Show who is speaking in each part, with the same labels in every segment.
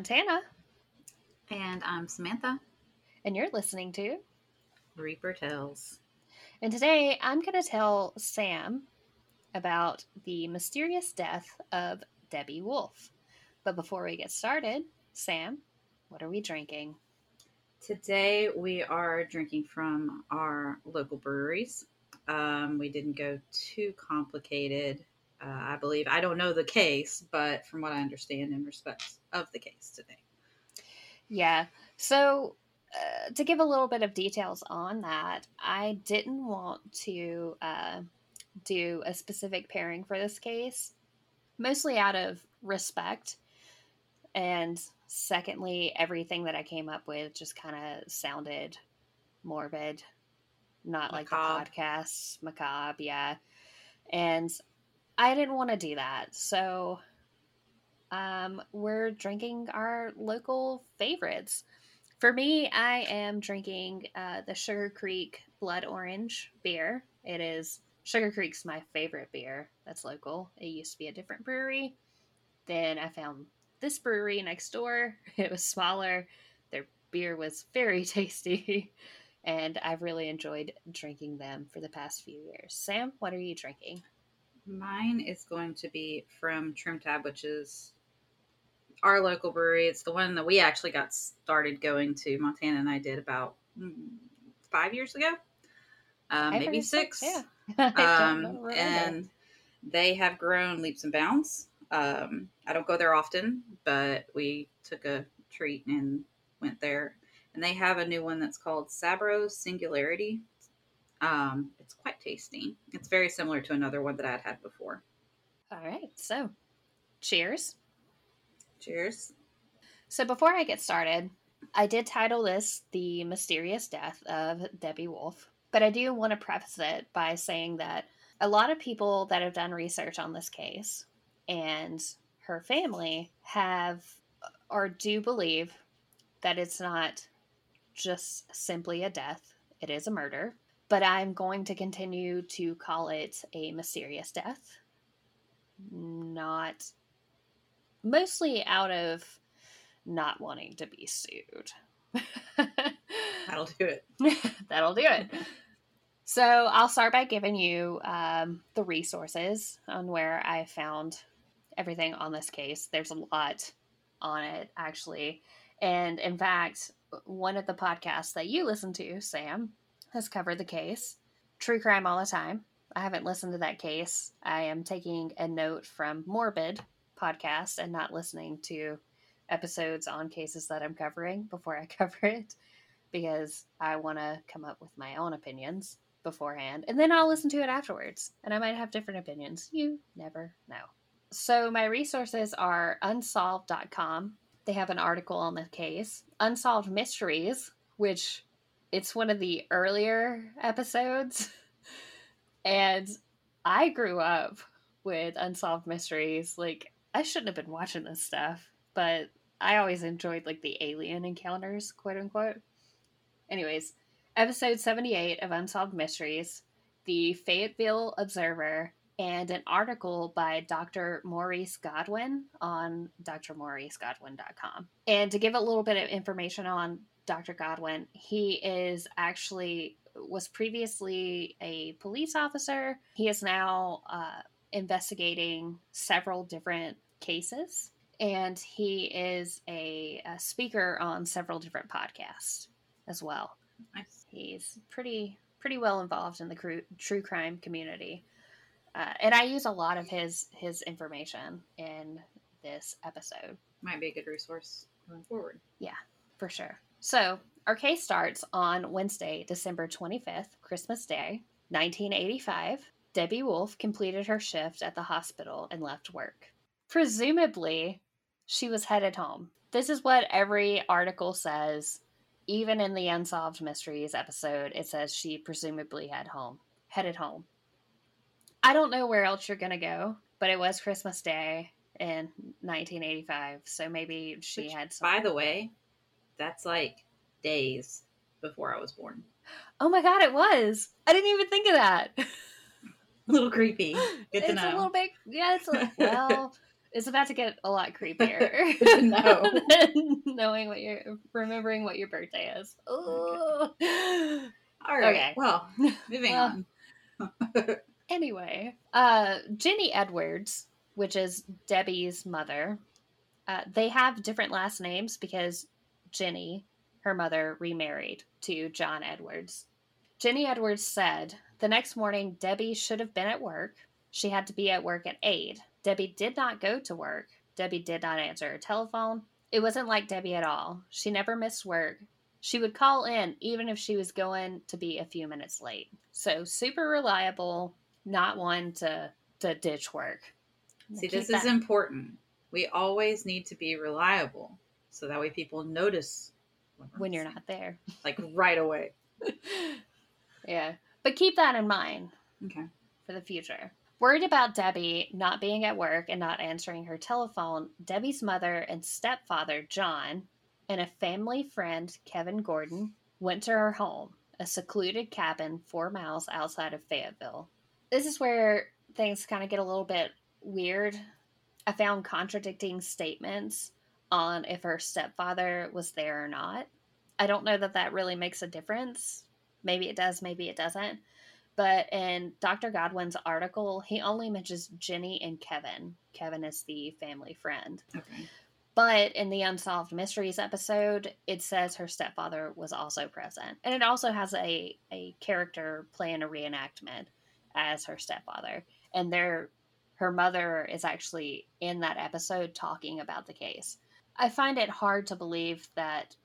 Speaker 1: Montana,
Speaker 2: And I'm Samantha.
Speaker 1: and you're listening to.
Speaker 2: Reaper Tales.
Speaker 1: And today I'm going to tell Sam about the mysterious death of Debbie Wolfe. But before we get started, Sam, what are we drinking?
Speaker 2: Today we are drinking from our local breweries. Um, we didn't go too complicated, uh, I believe. I don't know the case, but from what I understand in respect of the case today.
Speaker 1: Yeah, so uh, to give a little bit of details on that, I didn't want to uh, do a specific pairing for this case, mostly out of respect. And secondly, everything that I came up with just kind of sounded morbid, not like the
Speaker 2: Macabre.
Speaker 1: podcast, macabre, yeah. And I didn't want to do that. So um, we're drinking our local favorites. For me, I am drinking uh, the Sugar Creek Blood Orange beer. It is Sugar Creek's my favorite beer that's local. It used to be a different brewery. Then I found this brewery next door. It was smaller. Their beer was very tasty. And I've really enjoyed drinking them for the past few years. Sam, what are you drinking?
Speaker 2: Mine is going to be from Trim Tab, which is our local brewery. It's the one that we actually got started going to. Montana and I did about mm, five years ago, um, maybe six.
Speaker 1: Yeah. I don't
Speaker 2: um, and they have grown leaps and bounds. Um, I don't go there often, but we took a treat and went there. And they have a new one that's called Sabro's Singularity. Um, it's quite tasty. It's very similar to another one that I'd had before.
Speaker 1: All right. So, cheers.
Speaker 2: Cheers.
Speaker 1: So before I get started, I did title this The Mysterious Death of Debbie Wolfe, but I do want to preface it by saying that a lot of people that have done research on this case and her family have or do believe that it's not just simply a death, it is a murder. But I'm going to continue to call it a mysterious death. Not mostly out of not wanting to be sued.
Speaker 2: That'll do it.
Speaker 1: That'll do it. So I'll start by giving you um, the resources on where I found everything on this case. There's a lot on it, actually. And in fact, one of the podcasts that you listen to, Sam, has covered the case. True Crime All the Time. I haven't listened to that case. I am taking a note from Morbid podcast and not listening to episodes on cases that I'm covering before I cover it because I want to come up with my own opinions beforehand and then I'll listen to it afterwards and I might have different opinions. You never know. So my resources are unsolved.com. They have an article on the case. Unsolved Mysteries, which it's one of the earlier episodes. and I grew up with Unsolved Mysteries. Like I shouldn't have been watching this stuff, but I always enjoyed like the alien encounters, quote unquote. Anyways, episode 78 of Unsolved Mysteries, the Fayetteville Observer, and an article by Dr. Maurice Godwin on drmauricegodwin.com. And to give a little bit of information on Dr. Godwin, he is actually was previously a police officer. He is now uh, investigating several different cases and he is a, a speaker on several different podcasts as well.
Speaker 2: Nice.
Speaker 1: He's pretty pretty well involved in the cru- true crime community, uh, and I use a lot of his his information in this episode
Speaker 2: Might be a good resource going forward.
Speaker 1: Yeah, for sure. So our case starts on Wednesday, December twenty fifth, Christmas Day, nineteen eighty five. Debbie Wolfe completed her shift at the hospital and left work. Presumably, she was headed home. This is what every article says. Even in the Unsolved Mysteries episode, it says she presumably had home, headed home. I don't know where else you're gonna go, but it was Christmas Day in 1985, so maybe she
Speaker 2: Which,
Speaker 1: had some.
Speaker 2: By the way, that's like days before I was born.
Speaker 1: Oh my god, it was. I didn't even think of that.
Speaker 2: A little creepy. Good to
Speaker 1: it's
Speaker 2: know.
Speaker 1: a little bit. Yeah, it's a, well. It's about to get a lot creepier.
Speaker 2: Know.
Speaker 1: Knowing what you're remembering what your birthday is. Ooh.
Speaker 2: All right.
Speaker 1: Okay.
Speaker 2: Well, moving
Speaker 1: Well,
Speaker 2: on.
Speaker 1: Anyway, uh, Jenny Edwards, which is Debbie's mother, uh, they have different last names because Jenny, her mother, remarried to John Edwards. Jenny Edwards said, The next morning, Debbie should have been at work. She had to be at work at 8. Debbie did not go to work. Debbie did not answer her telephone. It wasn't like Debbie at all. She never missed work. She would call in even if she was going to be a few minutes late. So super reliable, not one to to ditch work.
Speaker 2: See,
Speaker 1: Keep
Speaker 2: this is important. We always need to be reliable so that way people notice we're
Speaker 1: when you're not there.
Speaker 2: like right away.
Speaker 1: yeah. But keep that in mind
Speaker 2: Okay.
Speaker 1: for the future. Worried about Debbie not being at work and not answering her telephone, Debbie's mother and stepfather, John, and a family friend, Kevin Gordon, went to her home, a secluded cabin four miles outside of Fayetteville. This is where things kind of get a little bit weird. I found contradicting statements on if her stepfather was there or not. I don't know that that really makes a difference. Maybe it does, maybe it doesn't. But in Dr. Godwin's article, he only mentions Jenny and Kevin. Kevin is the family friend.
Speaker 2: Okay.
Speaker 1: But in the Unsolved Mysteries episode, it says her stepfather was also present. And it also has a, a character playing a reenactment as her stepfather. And their her mother is actually in that episode talking about the case. I find it hard to believe that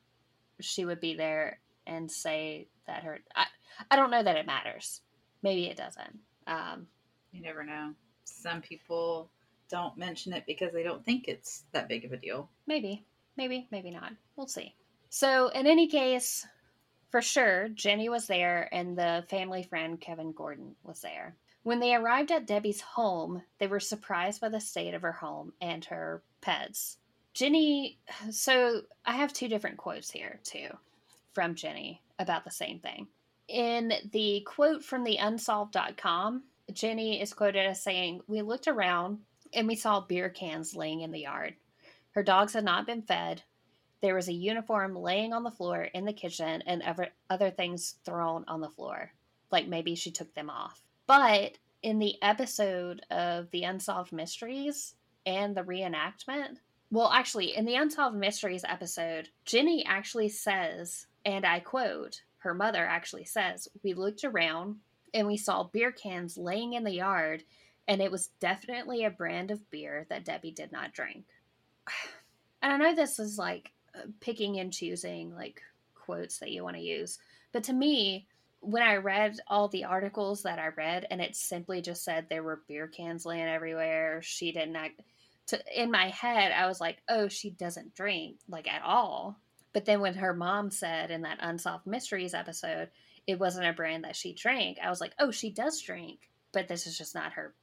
Speaker 1: she would be there and say that her I, I don't know that it matters. Maybe it doesn't. Um,
Speaker 2: You never know. Some people don't mention it because they don't think it's that big of a deal.
Speaker 1: Maybe, maybe, maybe not. We'll see. So, in any case, for sure, Jenny was there and the family friend Kevin Gordon was there. When they arrived at Debbie's home, they were surprised by the state of her home and her pets. Jenny, so I have two different quotes here, too, from Jenny about the same thing. In the quote from the unsolved.com, Jenny is quoted as saying, We looked around and we saw beer cans laying in the yard. Her dogs had not been fed. There was a uniform laying on the floor in the kitchen and other, other things thrown on the floor. Like maybe she took them off. But in the episode of the Unsolved Mysteries and the reenactment, well, actually, in the Unsolved Mysteries episode, Jenny actually says, and I quote, her mother actually says, We looked around and we saw beer cans laying in the yard, and it was definitely a brand of beer that Debbie did not drink. And I know this is like uh, picking and choosing like quotes that you want to use, but to me, when I read all the articles that I read, and it simply just said there were beer cans laying everywhere, she didn't act. To, in my head, I was like, oh, she doesn't drink like at all. But then when her mom said in that Unsolved Mysteries episode, it wasn't a brand that she drank, I was like, oh, she does drink, but this is just not her,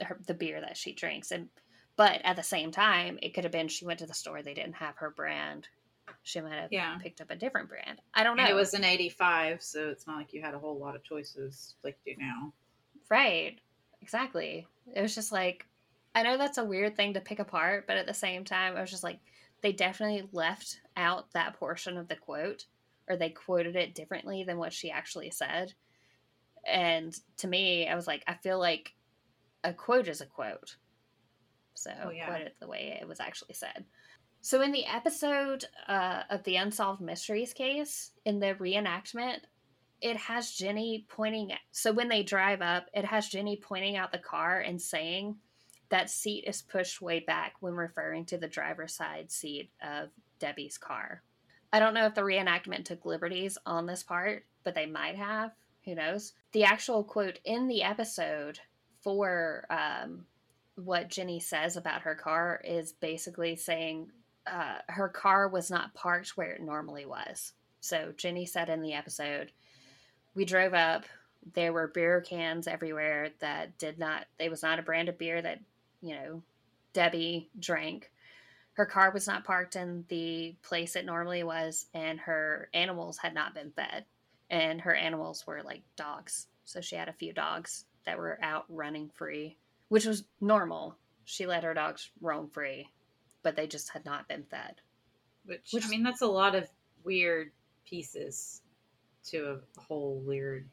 Speaker 1: her the beer that she drinks. And but at the same time, it could have been she went to the store, they didn't have her brand. She might have
Speaker 2: Yeah.
Speaker 1: picked up a different brand. I don't know.
Speaker 2: And it was an 85, so it's not like you had a whole lot of choices like you do now.
Speaker 1: Right. Exactly. It was just like, I know that's a weird thing to pick apart, but at the same time, I was just like, they definitely left out that portion of the quote, or they quoted it differently than what she actually said. And to me, I was like, I feel like a quote is a quote. So
Speaker 2: Oh, yeah.
Speaker 1: quote it the way it was actually said. So in the episode uh, of the Unsolved Mysteries case, in the reenactment, it has Jenny pointing. So when they drive up, it has Jenny pointing out the car and saying that seat is pushed way back when referring to the driver's side seat of Debbie's car. I don't know if the reenactment took liberties on this part, but they might have. Who knows? The actual quote in the episode for um, what Jenny says about her car is basically saying uh, her car was not parked where it normally was. So Jenny said in the episode, we drove up. There were beer cans everywhere that did not. It was not a brand of beer that you know Debbie drank. her car was not parked in the place it normally was, and her animals had not been fed. And her animals were like dogs. So she had a few dogs that were out running free, which was normal. She let her dogs roam free, but they just had not been fed.
Speaker 2: Which,
Speaker 1: Which-
Speaker 2: I mean, that's a lot of weird pieces to a whole weird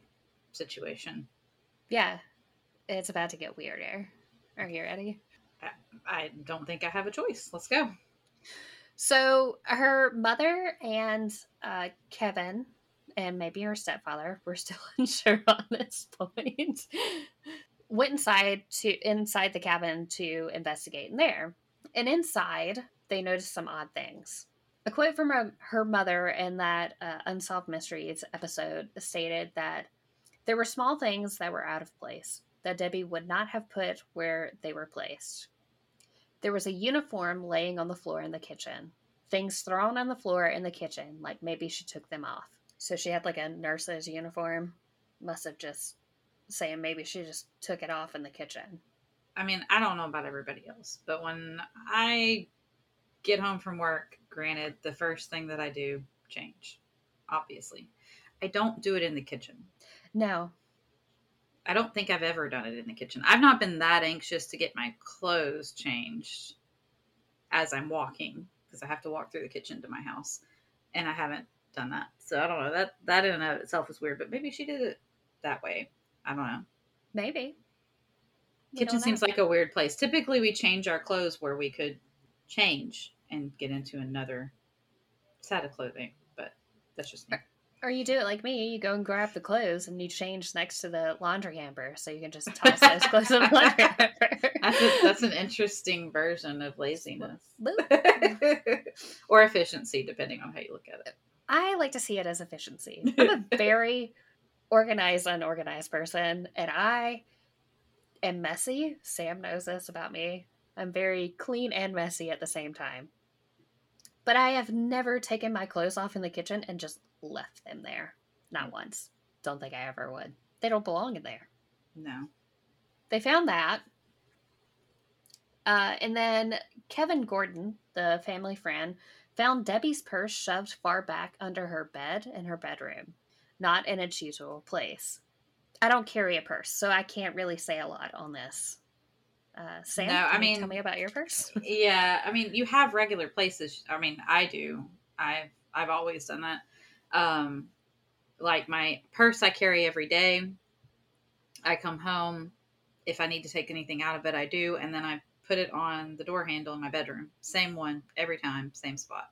Speaker 2: situation.
Speaker 1: Yeah, it's about to get weirder. Are you ready?
Speaker 2: I don't think I have a choice. Let's go.
Speaker 1: So her mother and uh, Kevin, and maybe her stepfather, we're still unsure on this point, went inside to inside the cabin to investigate in there. And inside, they noticed some odd things. A quote from her, her mother in that uh, Unsolved Mysteries episode stated that there were small things that were out of place that Debbie would not have put where they were placed. There was a uniform laying on the floor in the kitchen. Things thrown on the floor in the kitchen, like maybe she took them off. So she had like a nurse's uniform. Must have just saying maybe she just took it off in the kitchen.
Speaker 2: I mean, I don't know about everybody else, but when I get home from work, granted, the first thing that I do change, obviously. I don't do it in the kitchen.
Speaker 1: No.
Speaker 2: I don't think I've ever done it in the kitchen. I've not been that anxious to get my clothes changed as I'm walking because I have to walk through the kitchen to my house, and I haven't done that. So I don't know that that in and of itself is weird, but maybe she did it that way. I don't know.
Speaker 1: Maybe. We
Speaker 2: Kitchen seems like a weird place. Typically, we change our clothes where we could change and get into another set of clothing, but that's just me.
Speaker 1: Or you do it like me. You go and grab the clothes and you change next to the laundry hamper, so you can just toss those clothes in the laundry hamper.
Speaker 2: That's, a, that's an interesting version of laziness or efficiency, depending on how you look at it.
Speaker 1: I like to see it as efficiency. I'm a very organized, unorganized person, and I am messy. Sam knows this about me. I'm very clean and messy at the same time. But I have never taken my clothes off in the kitchen and just left them there. Not once. Don't think I ever would. They don't belong in there.
Speaker 2: No.
Speaker 1: They found that. Uh, and then Kevin Gordon, the family friend, found Debbie's purse shoved far back under her bed in her bedroom, not in its usual place. I don't carry a purse, so I can't really say a lot on this. Uh, Sam,
Speaker 2: No, I
Speaker 1: can you
Speaker 2: mean-
Speaker 1: tell me about your purse.
Speaker 2: Yeah, I mean, you have regular places. I mean, I do. I've I've always done that. Um, like my purse, I carry every day. I come home. If I need to take anything out of it, I do, and then I put it on the door handle in my bedroom. Same one every time, same spot.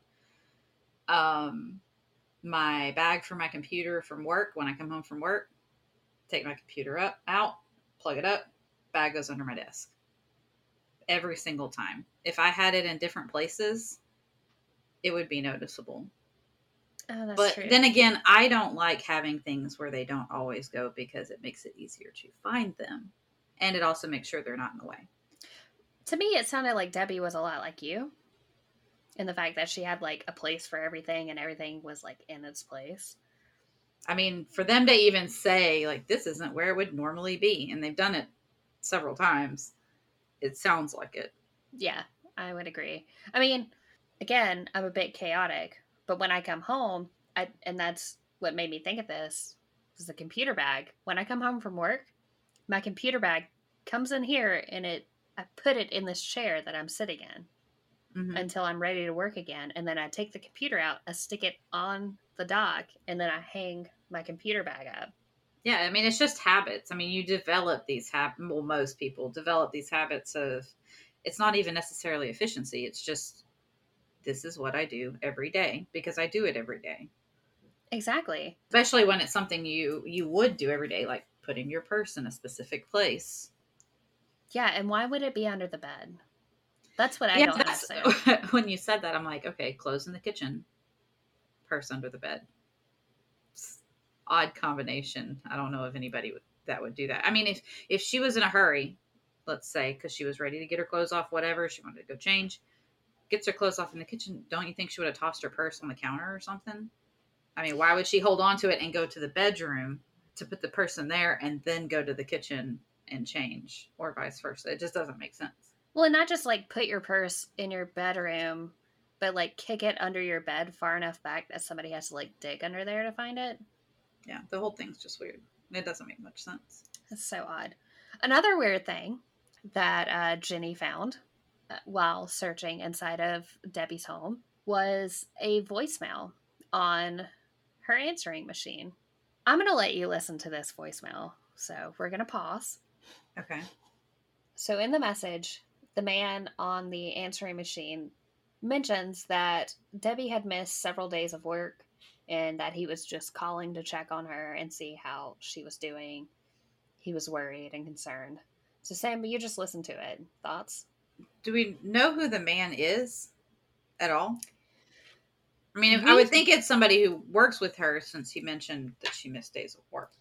Speaker 2: Um, my bag for my computer from work. When I come home from work, take my computer up, out, plug it up. Bag goes under my desk every single time. If I had it in different places, it would be noticeable.
Speaker 1: Oh, that's
Speaker 2: but
Speaker 1: true.
Speaker 2: then again, I don't like having things where they don't always go because it makes it easier to find them. And it also makes sure they're not in the way.
Speaker 1: to me, it sounded like Debbie was a lot like you, in the fact that she had like a place for everything and everything was like in its place.
Speaker 2: I mean, for them to even say, like, this isn't where it would normally be, and they've done it several times, it sounds like it.
Speaker 1: Yeah, I would agree. I mean, again, I'm a bit chaotic, but when I come home, I and that's what made me think of this was the computer bag. When I come home from work, my computer bag comes in here and it I put it in this chair that I'm sitting in
Speaker 2: Mhm.
Speaker 1: until I'm ready to work again, and then I take the computer out, I stick it on the dock, and then I hang my computer bag up.
Speaker 2: Yeah, I mean, it's just habits. I mean, you develop these habits. Well, most people develop these habits of. It's not even necessarily efficiency. It's just this is what I do every day because I do it every day.
Speaker 1: Exactly.
Speaker 2: Especially when it's something you you would do every day, like putting your purse in a specific place.
Speaker 1: Yeah, and why would it be under the bed? That's what I
Speaker 2: yeah,
Speaker 1: don't understand.
Speaker 2: when you said that, I'm like, okay, clothes in the kitchen, purse under the bed. Odd combination. I don't know if anybody would, that would do that. I mean, if if she was in a hurry, let's say, because she was ready to get her clothes off, whatever, she wanted to go change, gets her clothes off in the kitchen. Don't you think she would have tossed her purse on the counter or something? I mean, why would she hold on to it and go to the bedroom to put the purse in there and then go to the kitchen and change, or vice versa? It just doesn't make sense.
Speaker 1: Well, and not just like put your purse in your bedroom, but like kick it under your bed far enough back that somebody has to like dig under there to find it.
Speaker 2: Yeah, the whole thing's just weird. It doesn't make much sense.
Speaker 1: That's so odd. Another weird thing that uh, Jenny found while searching inside of Debbie's home was a voicemail on her answering machine. I'm going to let you listen to this voicemail. So we're going to pause.
Speaker 2: Okay.
Speaker 1: So in the message, the man on the answering machine mentions that Debbie had missed several days of work and that he was just calling to check on her and see how she was doing. He was worried and concerned. So, Sam, you just listen to it. Thoughts?
Speaker 2: Do we know who the man is at all? I mean,
Speaker 1: We-
Speaker 2: I would think it's somebody who works with her since he mentioned that she missed days of work.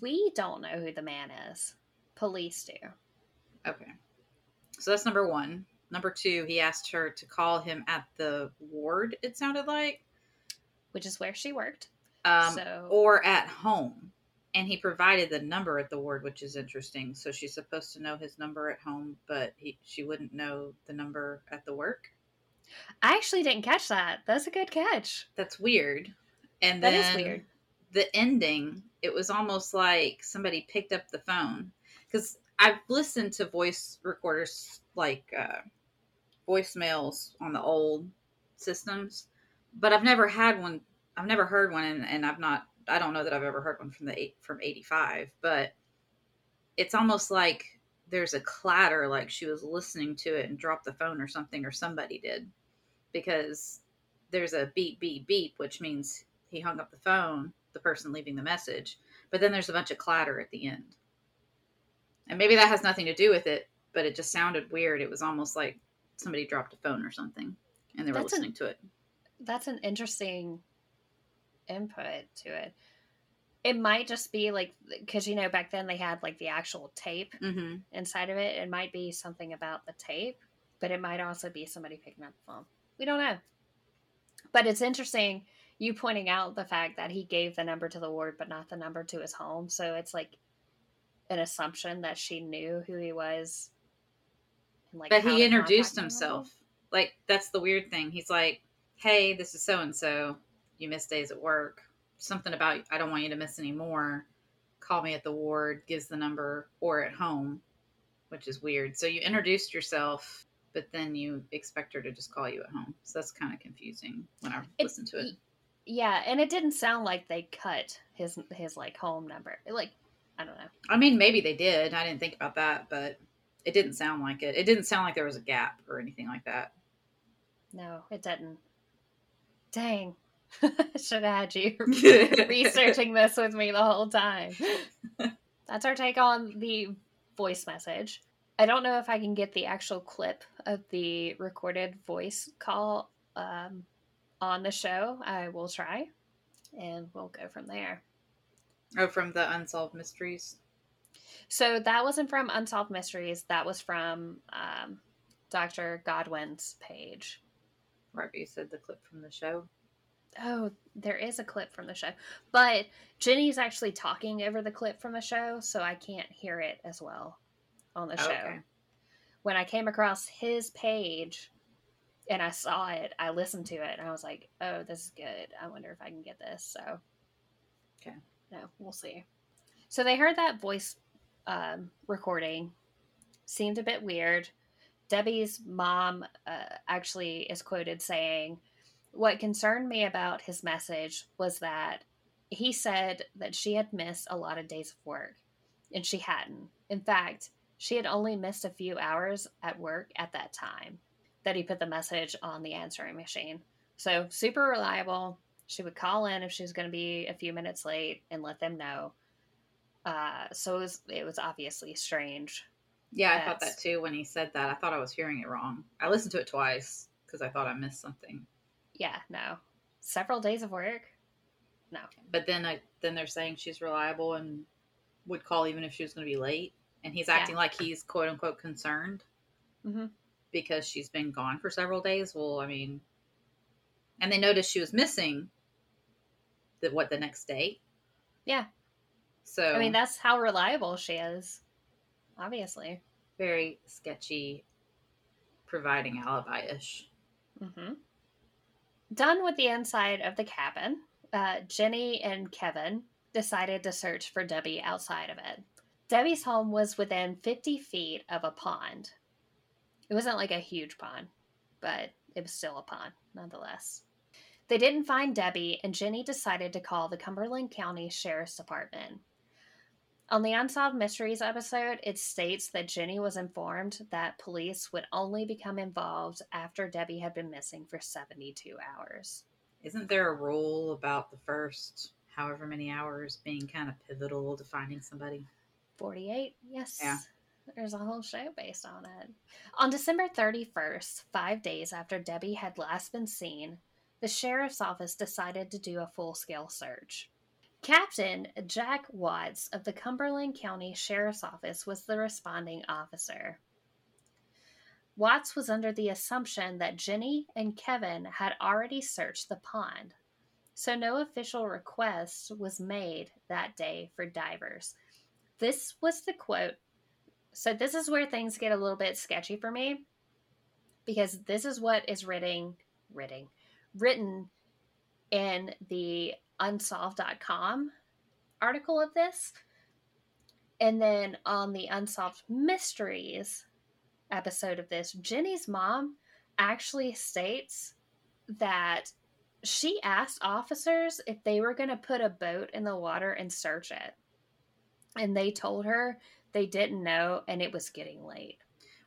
Speaker 1: We don't know who the man is. Police do.
Speaker 2: Okay. So that's number one. Number two, he asked her to call him at the ward, it sounded like,
Speaker 1: which is where she worked.
Speaker 2: um,
Speaker 1: so,
Speaker 2: or at home. And he provided the number at the ward, which is interesting. So she's supposed to know his number at home, but he, she wouldn't know the number at the work.
Speaker 1: I actually didn't catch that. That's a good catch.
Speaker 2: That's weird. And
Speaker 1: That is weird.
Speaker 2: the ending, it was almost like somebody picked up the phone. Because I've listened to voice recorders, like uh, voicemails on the old systems, but I've never had one. I've never heard one, and, and I've not. I don't know that I've ever heard one from the eight from eighty five, but it's almost like there's a clatter, like she was listening to it and dropped the phone or something, or somebody did, because there's a beep beep beep, which means he hung up the phone, the person leaving the message, but then there's a bunch of clatter at the end. And maybe that has nothing to do with it, but it just sounded weird. It was almost like somebody dropped a phone or something and they were
Speaker 1: That's an-
Speaker 2: listening to it.
Speaker 1: That's an interesting input to it. It might just be like, because, you know, back then they had like the actual tape
Speaker 2: Mm-hmm.
Speaker 1: inside of it. It might be something about the tape, but it might also be somebody picking up the phone. We don't know. But it's interesting you pointing out the fact that he gave the number to the ward, but not the number to his home. So it's like an assumption that she knew who he was. and, like,
Speaker 2: But he introduced
Speaker 1: contact him.
Speaker 2: himself. Like, that's the weird thing. He's like, hey, this is so and so. You missed days at work. Something about, I don't want you to miss any more. Call me at the ward, gives the number, or at home, which is weird. So you introduced yourself, but then you expect her to just call you at home. So that's kind of confusing when I
Speaker 1: It-
Speaker 2: listen to it.
Speaker 1: Yeah, and it didn't sound like they cut his his like home number. Like I don't know.
Speaker 2: I mean, maybe they did. I didn't think about that, but it didn't sound like it. It didn't sound like there was a gap or anything like that.
Speaker 1: No, it didn't. Dang. Should have had you researching this with me the whole time. That's our take on the voice message. I don't know if I can get the actual clip of the recorded voice call um, on the show. I will try, and we'll go from there.
Speaker 2: Oh, from the Unsolved Mysteries.
Speaker 1: So that wasn't from Unsolved Mysteries. That was from um, Dr. Godwin's page.
Speaker 2: Right, you said the clip from the show.
Speaker 1: Oh, there is a clip from the show. But Jenny's actually talking over the clip from the show, so I can't hear it as well on the show.
Speaker 2: Okay.
Speaker 1: When I came across his page and I saw it, I listened to it and I was like, oh, this is good. I wonder if I can get this. So,
Speaker 2: Okay.
Speaker 1: No, we'll see. So they heard that voice um, recording. Seemed a bit weird. Debbie's mom uh, actually is quoted saying, What concerned me about his message was that he said that she had missed a lot of days of work, and she hadn't. In fact, she had only missed a few hours at work at that time that he put the message on the answering machine. So, super reliable. She would call in if she was going to be a few minutes late and let them know. Uh, so it was, it was obviously strange.
Speaker 2: Yeah, I thought that too when he said that. I thought I was hearing it wrong. I listened to it twice because I thought I missed something.
Speaker 1: Yeah, no. Several days of work? No.
Speaker 2: But then I then they're saying she's reliable and would call even if she was going to be late, and he's
Speaker 1: Yeah.
Speaker 2: acting like he's quote unquote concerned
Speaker 1: Mhm.
Speaker 2: because she's been gone for several days. Well, I mean, and they noticed she was missing. The what the next day?
Speaker 1: Yeah.
Speaker 2: So
Speaker 1: I mean, that's how reliable she is. Obviously.
Speaker 2: very sketchy providing alibi ish.
Speaker 1: hmm Done with the inside of the cabin, uh, Jenny and Kevin decided to search for Debbie outside of it. Debbie's home was within 50 feet of a pond. It wasn't like a huge pond, but it was still a pond nonetheless. They didn't find Debbie, and Jenny decided to call the Cumberland County Sheriff's Department. On the Unsolved Mysteries episode, it states that Jenny was informed that police would only become involved after Debbie had been missing for 72 hours.
Speaker 2: Isn't there a rule about the first however many hours being kind of pivotal to finding somebody?
Speaker 1: 48, yes.
Speaker 2: Yeah.
Speaker 1: There's a whole show based on it. On December 31st, five days after Debbie had last been seen, the sheriff's office decided to do a full scale search. Captain Jack Watts of the Cumberland County Sheriff's Office was the responding officer. Watts was under the assumption that Jenny and Kevin had already searched the pond, so no official request was made that day for divers. This was the quote. So, this is where things get a little bit sketchy for me because this is what is written, written, written in the unsolved.com article of this. And then on the Unsolved Mysteries episode of this, Jenny's mom actually states that she asked officers if they were going to put a boat in the water and search it. And they told her they didn't know and it was getting late.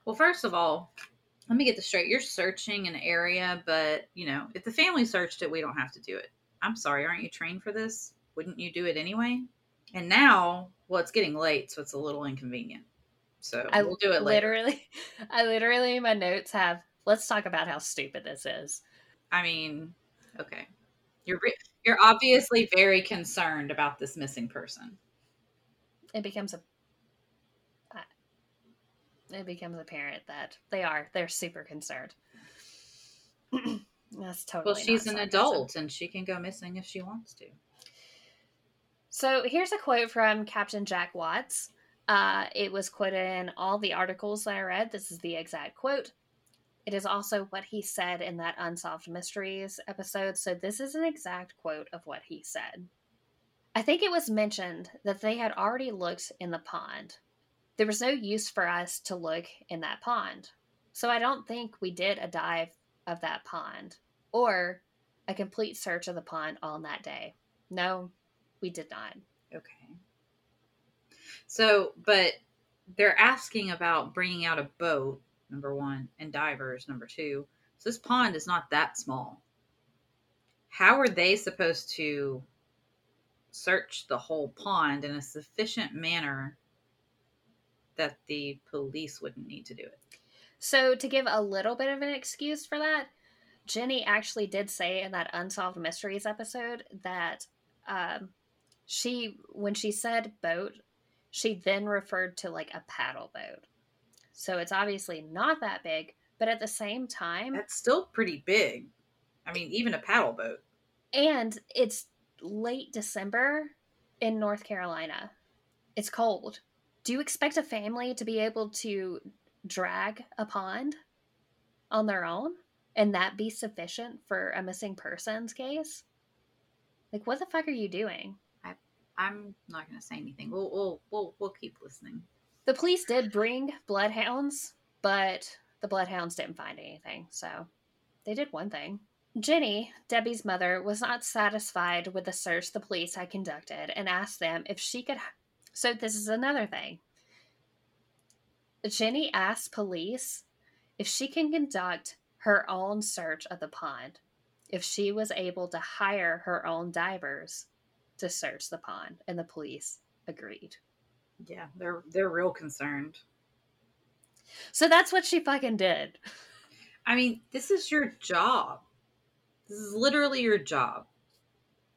Speaker 2: Well, first of all, let me get this straight. You're searching an area, but you know, if the family searched it, we don't have to do it. I'm sorry, aren't you trained for this? Wouldn't you do it anyway? And now, well, it's getting late, so it's a little inconvenient. So
Speaker 1: I
Speaker 2: we'll do it later.
Speaker 1: literally, I literally, my notes have, let's talk about how stupid this is.
Speaker 2: I mean, okay, you're you're obviously very concerned about this missing person.
Speaker 1: It becomes a, it becomes apparent that they are, they're super concerned. That's totally.
Speaker 2: Well, she's an
Speaker 1: sarcasm.
Speaker 2: adult and she can go missing if she wants to.
Speaker 1: So here's a quote from Captain Jack Watts. Uh, it was quoted in all the articles that I read. This is the exact quote. It is also what he said in that Unsolved Mysteries episode. So this is an exact quote of what he said. I think it was mentioned that they had already looked in the pond. There was no use for us to look in that pond. So I don't think we did a dive of that pond or a complete search of the pond on that day. No, we did not.
Speaker 2: Okay. So, but they're asking about bringing out a boat, number one, and divers, number two. So this pond is not that small. How are they supposed to search the whole pond in a sufficient manner that the police wouldn't need to do it?
Speaker 1: So, to give a little bit of an excuse for that, Jenny actually did say in that Unsolved Mysteries episode that um, she, when she said boat, she then referred to like a paddle boat. So, it's obviously not that big, but at the same time,
Speaker 2: That's still pretty big. I mean, even a paddle boat.
Speaker 1: and it's late December in North Carolina. It's cold. Do you expect a family to be able to drag a pond on their own and that be sufficient for a missing persons case? Like what the fuck are you doing?
Speaker 2: I'm not going to say anything. We'll, we'll we'll we'll keep listening.
Speaker 1: The police did bring bloodhounds, but the bloodhounds didn't find anything. So they did one thing. Jenny, Debbie's mother, was not satisfied with the search the police had conducted and asked them if she could. So, this is another thing. Jenny asked police if she can conduct her own search of the pond, if she was able to hire her own divers to search the pond, and the police agreed.
Speaker 2: Yeah, they're they're real concerned.
Speaker 1: So, that's what she fucking did.
Speaker 2: I mean, this is your job. This is literally your job.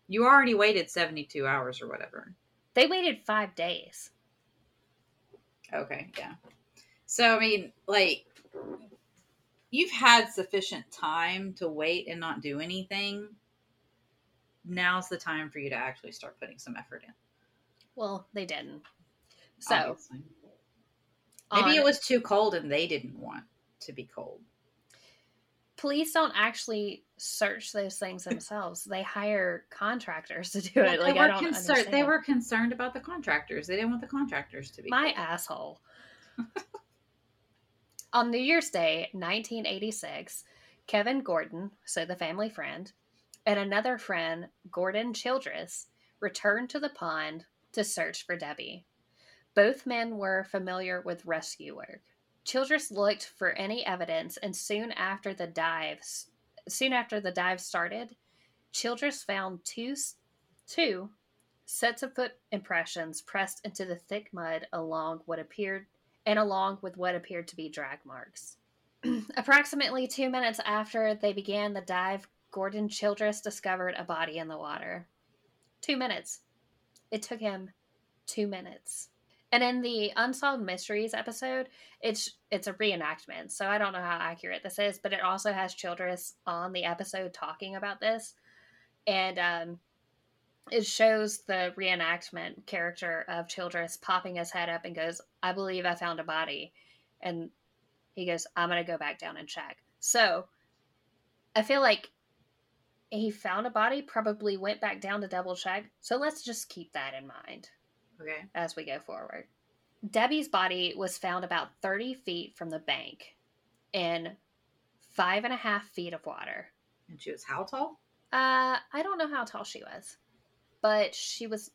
Speaker 2: You already waited 72 hours or whatever.
Speaker 1: They waited five days.
Speaker 2: Okay, yeah. So, I mean, like, you've had sufficient time to wait and not do anything. Now's the time for you to actually start putting some effort in.
Speaker 1: Well, they didn't. So
Speaker 2: obviously. maybe it was too cold and they didn't want to be cold.
Speaker 1: police don't actually search those things themselves. they hire contractors to do it.
Speaker 2: Well,
Speaker 1: like
Speaker 2: they
Speaker 1: I
Speaker 2: were
Speaker 1: don't
Speaker 2: concerned.
Speaker 1: understand.
Speaker 2: They were concerned about the contractors. They didn't want the contractors to be
Speaker 1: my
Speaker 2: killed.
Speaker 1: asshole. On New Year's Day, 1986, Kevin Gordon, so the family friend, and another friend, Gordon Childress, returned to the pond to search for Debbie. Both men were familiar with rescue work. Childress looked for any evidence, and soon after the dives, soon after the dive started, Childress found two, two sets of foot impressions pressed into the thick mud along what appeared and along with what appeared to be drag marks. Approximately two minutes after they began the dive, Gordon Childress discovered a body in the water. Two minutes. It took him two minutes. And in the Unsolved Mysteries episode, it's it's a reenactment, so I don't know how accurate this is, but it also has Childress on the episode talking about this, and um, it shows the reenactment character of Childress popping his head up and goes, "I believe I found a body," and he goes, "I'm gonna go back down and check." So I feel like he found a body, probably went back down to double check. So let's just keep that in mind
Speaker 2: Okay.
Speaker 1: as we go forward. Debbie's body was found about 30 feet from the bank in five and a half feet of water.
Speaker 2: And she was how tall?
Speaker 1: Uh, I don't know how tall she was, but she was.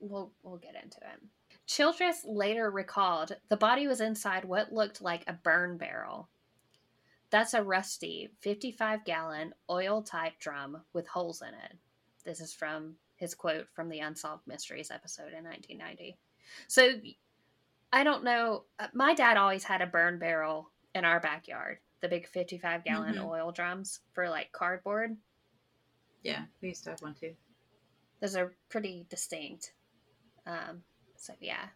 Speaker 1: We'll we'll get into it. Childress later recalled the body was inside what looked like a burn barrel. That's a rusty 55 gallon oil type drum with holes in it. This is from his quote from the Unsolved Mysteries episode in 1990. So I don't know. uh, My dad always had a burn barrel in our backyard, the big 55 gallon
Speaker 2: Mhm.
Speaker 1: oil drums for like cardboard.
Speaker 2: Yeah, we used to have one too.
Speaker 1: Those are pretty distinct. Um, so, yeah.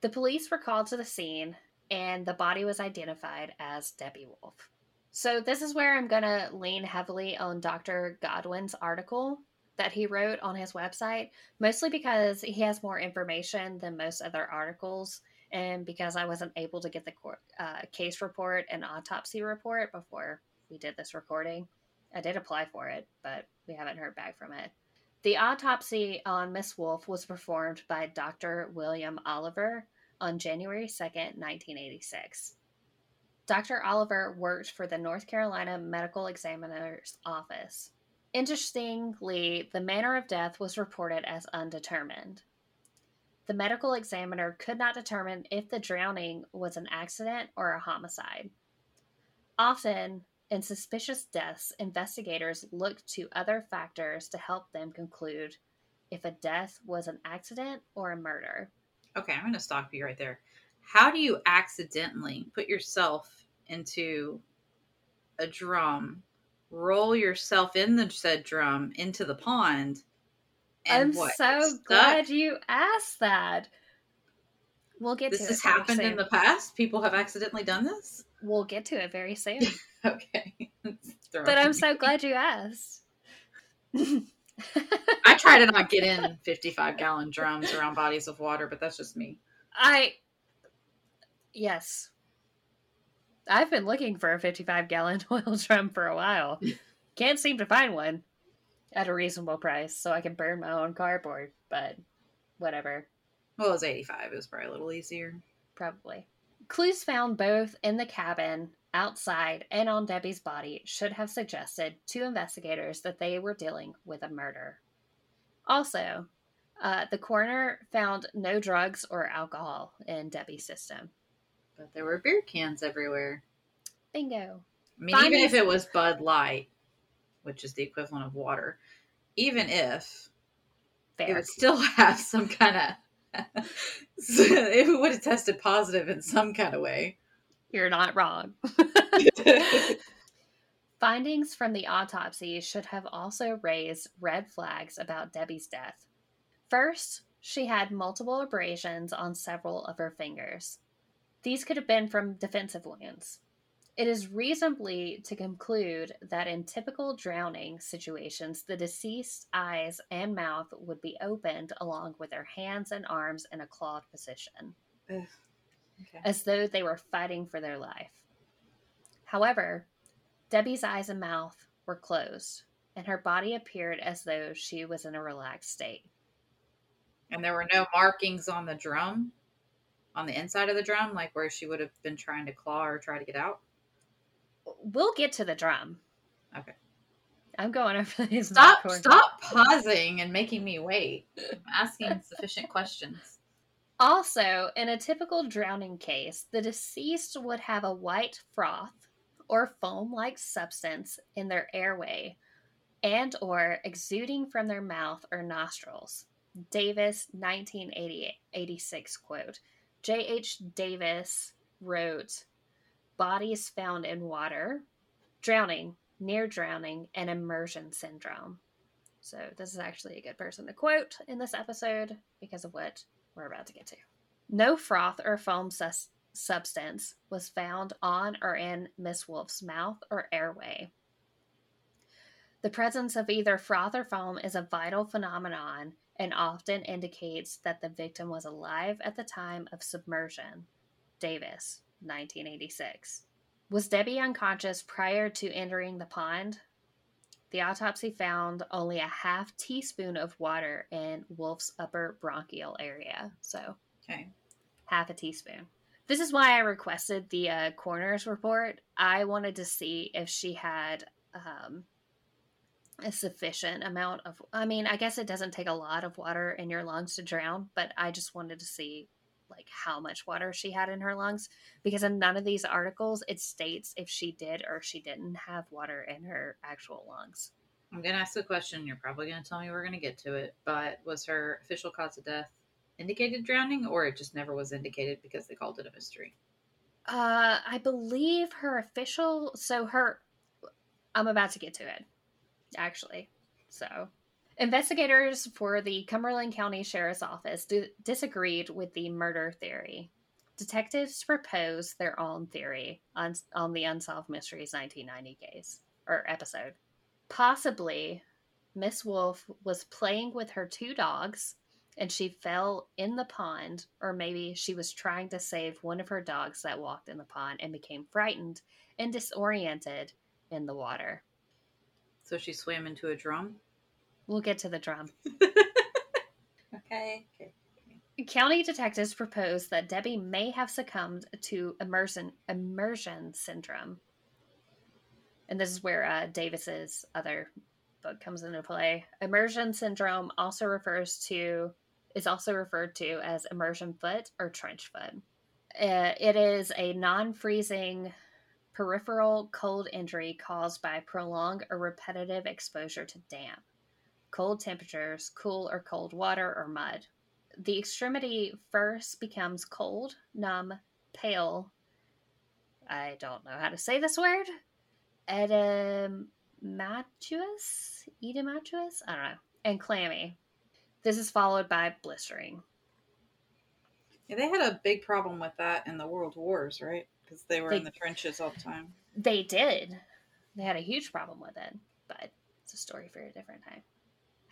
Speaker 1: The police were called to the scene and the body was identified as Debbie Wolfe. So, this is where I'm going to lean heavily on Dr. Godwin's article that he wrote on his website, mostly because he has more information than most other articles, and because I wasn't able to get the court, uh, case report and autopsy report before we did this recording. I did apply for it, but we haven't heard back from it. The autopsy on Miss Wolfe was performed by Dr. William Oliver on January 2nd, 1986. Dr. Oliver worked for the North Carolina Medical Examiner's Office. Interestingly, the manner of death was reported as undetermined. The medical examiner could not determine if the drowning was an accident or a homicide. Often, in suspicious deaths, investigators look to other factors to help them conclude if a death was an accident or a murder.
Speaker 2: Okay, I'm going to stop you right there. How do you accidentally put yourself into a drum, roll yourself in the said drum into the pond?
Speaker 1: I'm
Speaker 2: what,
Speaker 1: so
Speaker 2: stuck?
Speaker 1: glad you asked that. We'll get
Speaker 2: This
Speaker 1: to
Speaker 2: has
Speaker 1: it very
Speaker 2: happened in the past. People have accidentally done this.
Speaker 1: We'll get to it very soon.
Speaker 2: Okay,
Speaker 1: but I'm so glad you asked.
Speaker 2: I try to not get in 55 gallon drums around bodies of water, but that's just me.
Speaker 1: I yes. I've been looking for a 55 gallon oil drum for a while. Can't seem to find one at a reasonable price so I can burn my own cardboard, but whatever,
Speaker 2: Well, it was 85. It was probably a little easier.
Speaker 1: probably. Clues found both in the cabin, outside, and on Debbie's body should have suggested to investigators that they were dealing with a murder. Also, uh, the coroner found no drugs or alcohol in Debbie's system.
Speaker 2: But there were beer cans everywhere.
Speaker 1: Bingo.
Speaker 2: I mean, even if it was Bud Light, which is the equivalent of water, even if it would still have some kind of, it would have tested positive in some kind of way.
Speaker 1: You're not wrong. Findings from the autopsy should have also raised red flags about Debbie's death. First, she had multiple abrasions on several of her fingers. These could have been from defensive wounds. It is reasonably to conclude that in typical drowning situations, the deceased's eyes and mouth would be opened along with their hands and arms in a clawed position.
Speaker 2: Okay.
Speaker 1: as though they were fighting for their life. However, Debbie's eyes and mouth were closed, and her body appeared as though she was in a relaxed state.
Speaker 2: And there were no markings on the drum, on the inside of the drum, like where she would have been trying to claw or try to get out.
Speaker 1: We'll get to the drum.
Speaker 2: Okay.
Speaker 1: I'm going over these.
Speaker 2: Stop! Stop pausing and making me wait. I'm asking sufficient questions.
Speaker 1: Also, in a typical drowning case, the deceased would have a white froth or foam-like substance in their airway and or exuding from their mouth or nostrils. Davis 1986 quote. J.H. Davis wrote bodies found in water, drowning, near drowning, and immersion syndrome. So, this is actually a good person to quote in this episode because of what we're about to get to. No froth or foam sus- substance was found on or in Miss Wolfe's mouth or airway. The presence of either froth or foam is a vital phenomenon and often indicates that the victim was alive at the time of submersion. Davis, 1986. Was Debbie unconscious prior to entering the pond? The autopsy found only a half teaspoon of water in Wolfe's upper bronchial area. So,
Speaker 2: Okay.
Speaker 1: half a teaspoon. This is why I requested the uh, coroner's report. I wanted to see if she had um, a sufficient amount of. I mean, I guess it doesn't take a lot of water in your lungs to drown, but I just wanted to see like how much water she had in her lungs because in none of these articles it states if she did or she didn't have water in her actual lungs.
Speaker 2: I'm gonna ask a question. You're probably gonna tell me we're gonna get to it, but was her official cause of death indicated drowning, or it just never was indicated because they called it a mystery?
Speaker 1: Uh, I believe her official. So her, I'm about to get to it, actually. So, investigators for the Cumberland County Sheriff's Office disagreed with the murder theory. Detectives proposed their own theory on on the Unsolved Mysteries 1990 case or episode. Possibly, Miss Wolfe was playing with her two dogs and she fell in the pond, or maybe she was trying to save one of her dogs that walked in the pond and became frightened and disoriented in the water.
Speaker 2: So she swam into a drum.
Speaker 1: We'll get to the drum.
Speaker 2: Okay. Okay.
Speaker 1: County detectives propose that Debbie may have succumbed to immersion immersion syndrome, and this is where uh, Davis's other book comes into play. Immersion syndrome also refers to is also referred to as immersion foot or trench foot. Uh, it is a non-freezing peripheral cold injury caused by prolonged or repetitive exposure to damp, cold temperatures, cool or cold water, or mud the extremity first becomes cold, numb, pale. I don't know how to say this word. Edematuous? Edematuous? I don't know. And clammy. This is followed by blistering.
Speaker 2: Yeah, they had a big problem with that in the World Wars, right? Because they were
Speaker 1: They-
Speaker 2: in the trenches all the time.
Speaker 1: They did. They had a huge problem with it, but it's a story for a different time.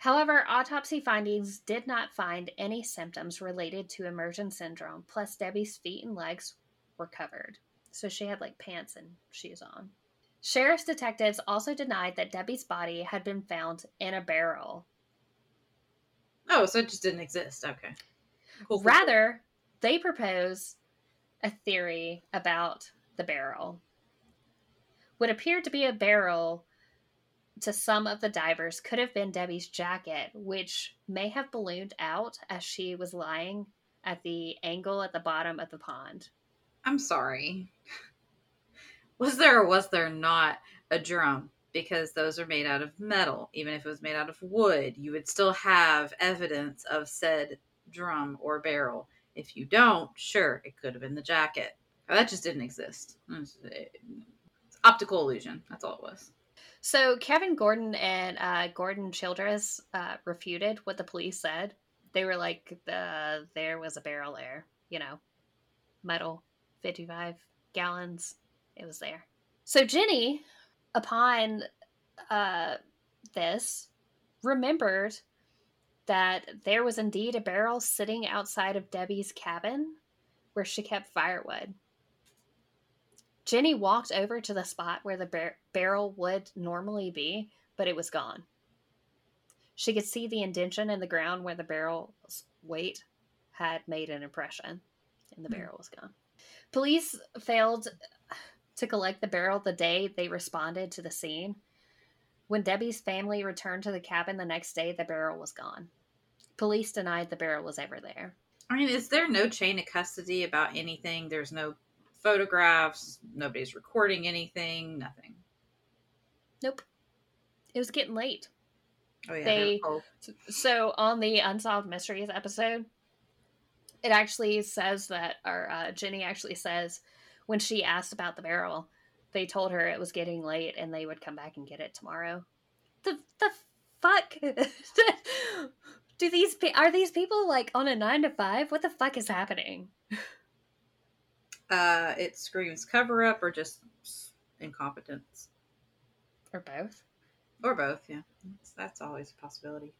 Speaker 1: However, autopsy findings did not find any symptoms related to immersion syndrome, plus, Debbie's feet and legs were covered. So she had like pants and shoes on. Sheriff's detectives also denied that Debbie's body had been found in a barrel.
Speaker 2: Oh, so it just didn't exist. Okay. Cool.
Speaker 1: Rather, they propose a theory about the barrel. What appeared to be a barrel to some of the divers could have been Debbie's jacket, which may have ballooned out as she was lying at the angle at the bottom of the pond.
Speaker 2: I'm sorry. Was there or was there not a drum? Because those are made out of metal. Even if it was made out of wood, you would still have evidence of said drum or barrel. If you don't, sure, it could have been the jacket. Oh, that just didn't exist. Optical illusion. That's all it was.
Speaker 1: So Kevin Gordon and uh, Gordon Childress uh, refuted what the police said. They were like, the, there was a barrel there, you know, metal, 55 gallons. It was there. So Jenny, upon uh, this, remembered that there was indeed a barrel sitting outside of Debbie's cabin where she kept firewood. Jenny walked over to the spot where the bar- barrel would normally be, but it was gone. She could see the indention in the ground where the barrel's weight had made an impression, and the
Speaker 2: Hmm.
Speaker 1: barrel was gone. Police failed to collect the barrel the day they responded to the scene. When Debbie's family returned to the cabin the next day, the barrel was gone. Police denied the barrel was ever there.
Speaker 2: I mean, is there no chain of custody about anything? There's no photographs. Nobody's recording anything. Nothing.
Speaker 1: Nope. It was getting late.
Speaker 2: Oh yeah.
Speaker 1: They- So on the Unsolved Mysteries episode, it actually says that, or uh, Jenny actually says, when she asked about the barrel, they told her it was getting late and they would come back and get it tomorrow. The the fuck? Do these are these people like on a nine to five? What the fuck is happening?
Speaker 2: uh, it screams cover up or just incompetence
Speaker 1: Or both?
Speaker 2: or both. Yeah, that's, that's always a possibility.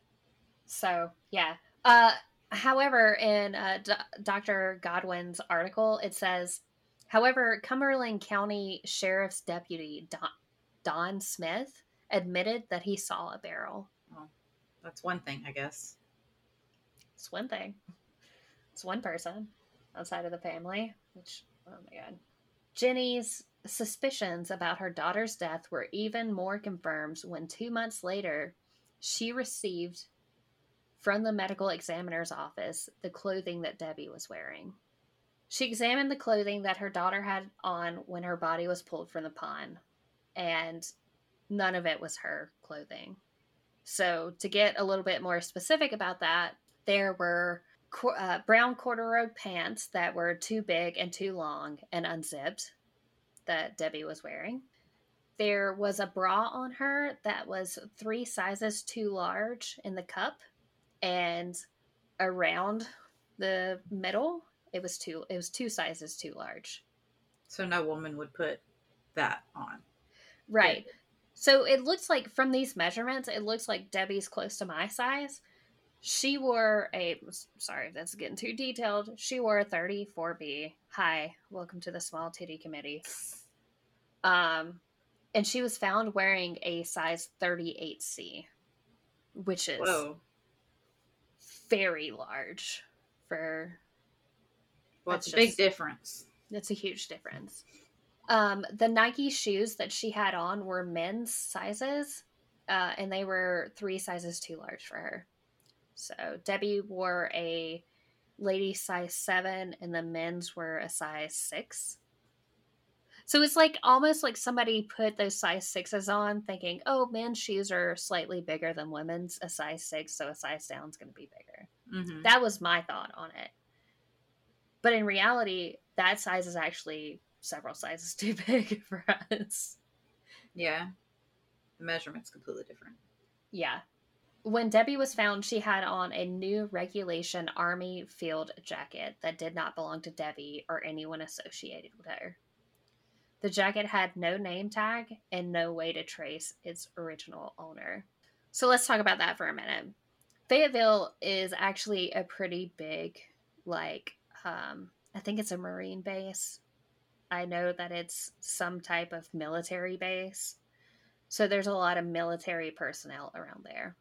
Speaker 1: So yeah. Uh, however, in uh, D- Dr. Godwin's article, it says, however, Cumberland County Sheriff's Deputy Don, Don Smith admitted that he saw a barrel.
Speaker 2: Well, That's one thing, I guess.
Speaker 1: It's one thing. It's one person outside of the family. Which, oh my god. Jenny's suspicions about her daughter's death were even more confirmed when two months later she received from the medical examiner's office the clothing that Debbie was wearing. She examined the clothing that her daughter had on when her body was pulled from the pond, and none of it was her clothing. So, to get a little bit more specific about that, there were uh, brown corduroy pants that were too big and too long and unzipped that Debbie was wearing. There was a bra on her that was three sizes too large in the cup, and around the middle, it was two. It was two sizes too large.
Speaker 2: So no woman would put that on.
Speaker 1: Right. So it looks like from these measurements, it looks like Debbie's close to my size. She wore a sorry, that's getting too detailed. She wore a 34B. Hi, welcome to the small titty committee. Um and she was found wearing a size 38C, which is
Speaker 2: Whoa.
Speaker 1: very large for
Speaker 2: Well,
Speaker 1: That's
Speaker 2: it's a big difference.
Speaker 1: That's a huge difference. Um, the Nike shoes that she had on were men's sizes, uh, and they were three sizes too large for her. So Debbie wore a lady size seven, and the men's were a size six. So it's like almost like somebody put those size sixes on, thinking, "Oh, men's shoes are slightly bigger than women's, a size six, so a size down is going to be bigger."
Speaker 2: hmm
Speaker 1: That was my thought on it. But in reality, that size is actually several sizes too big for us.
Speaker 2: Yeah. The measurement's completely different.
Speaker 1: Yeah. When Debbie was found, she had on a new regulation army field jacket that did not belong to Debbie or anyone associated with her. The jacket had no name tag and no way to trace its original owner. So let's talk about that for a minute. Fayetteville is actually a pretty big, like, um, I think it's a Marine base. I know that it's some type of military base. So there's a lot of military personnel around there.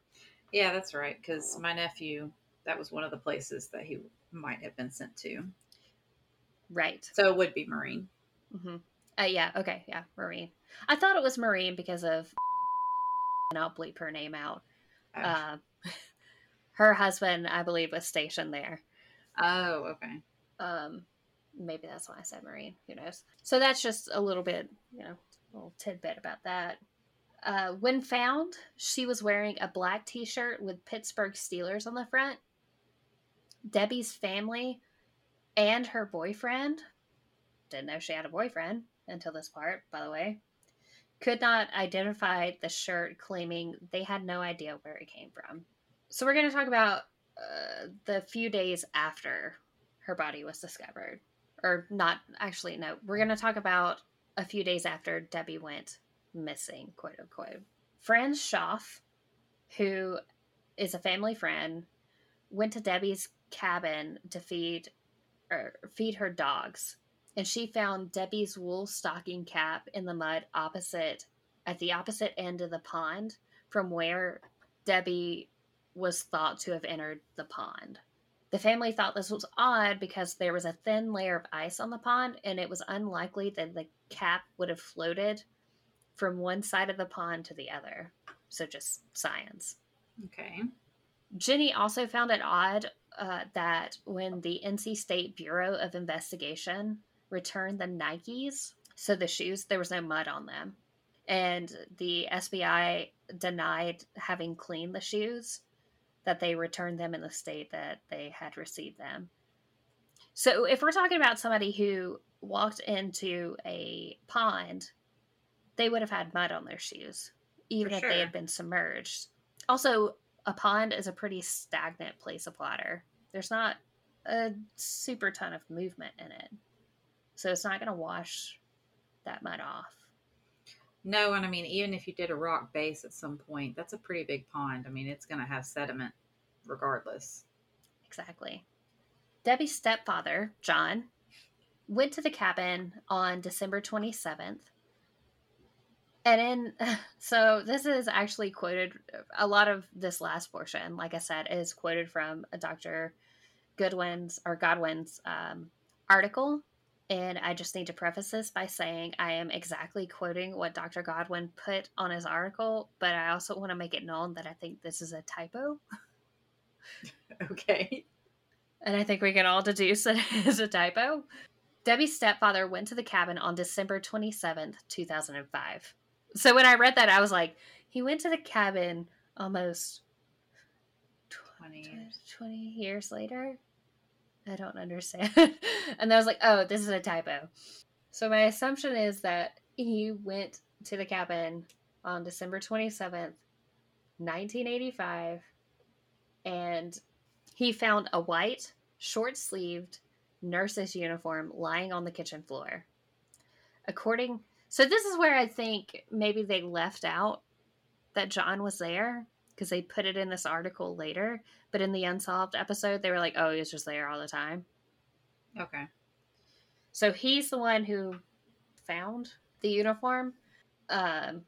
Speaker 2: Yeah, that's right. Because my nephew, that was one of the places that he might have been sent to.
Speaker 1: Right.
Speaker 2: So it would be Marine.
Speaker 1: hmm Uh, yeah. Okay. Yeah. Marine. I thought it was Marine because of, and I'll bleep her name out.
Speaker 2: Oh,
Speaker 1: Uh, her husband, I believe, was stationed there.
Speaker 2: oh okay.
Speaker 1: Um, maybe that's why I said Marine. Who knows? So that's just a little bit, you know, a little tidbit about that. Uh, when found, she was wearing a black t shirt with Pittsburgh Steelers on the front. Debbie's family and her boyfriend didn't know she had a boyfriend until this part, by the way. Could not identify the shirt, claiming they had no idea where it came from. So, we're going to talk about uh, the few days after her body was discovered. Or not, actually, no. We're going to talk about a few days after Debbie went missing, quote unquote. Franz Schaff, who is a family friend, went to Debbie's cabin to feed or feed her dogs. and she found Debbie's wool stocking cap in the mud opposite at the opposite end of the pond from where Debbie was thought to have entered the pond. The family thought this was odd because there was a thin layer of ice on the pond, and it was unlikely that the cap would have floated from one side of the pond to the other. So, just science.
Speaker 2: Okay.
Speaker 1: Jenny also found it odd uh, that when the NC State Bureau of Investigation returned the Nikes, so the shoes, there was no mud on them. And the SBI denied having cleaned the shoes, that they returned them in the state that they had received them. So if we're talking about somebody who walked into a pond, they would have had mud on their shoes, even
Speaker 2: For
Speaker 1: if they had been submerged. Also, a pond is a pretty stagnant place of water. There's not a super ton of movement in it. So it's not going to wash that mud off.
Speaker 2: No, and I mean, even if you did a rock base at some point, that's a pretty big pond. I mean, it's going to have sediment regardless.
Speaker 1: Exactly. Debbie's stepfather, John, went to the cabin on December 27th. And in, so this is actually quoted, a lot of this last portion, like I said, is quoted from a Dr. Goodwin's or Godwin's um, article. And I just need to preface this by saying I am exactly quoting what Dr. Godwin put on his article, but I also want to make it known that I think this is a typo.
Speaker 2: Okay.
Speaker 1: and I think we can all deduce that it is a typo. Debbie's stepfather went to the cabin on December 27th, 2005. So when I read that, I was like, he went to the cabin almost
Speaker 2: 20 years.
Speaker 1: 20 years later? I don't understand. and I was like, oh, this is a typo. So my assumption is that he went to the cabin on December 27th, 1985, and he found a white, short sleeved nurse's uniform lying on the kitchen floor. According so this is where I think maybe they left out that John was there because they put it in this article later, but in the unsolved episode they were like, "Oh, he was just there all the time."
Speaker 2: Okay.
Speaker 1: So he's the one who found the uniform. Um,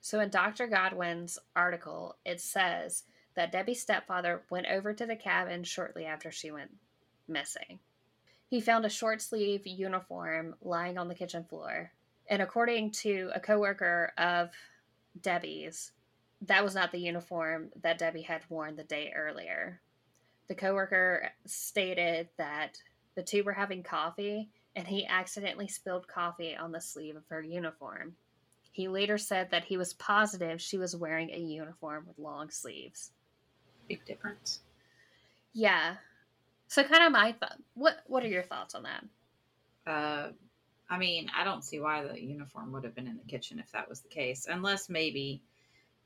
Speaker 1: so in Dr. Godwin's article, it says that Debbie's stepfather went over to the cabin shortly after she went missing. He found a short sleeve uniform lying on the kitchen floor. And according to a coworker of Debbie's, that was not the uniform that Debbie had worn the day earlier. The coworker stated that the two were having coffee and he accidentally spilled coffee on the sleeve of her uniform. He later said that he was positive she was wearing a uniform with long sleeves.
Speaker 2: Big difference.
Speaker 1: Yeah. So kind of my thought. What What are your thoughts on that?
Speaker 2: Uh, I mean, I don't see why the uniform would have been in the kitchen if that was the case, unless maybe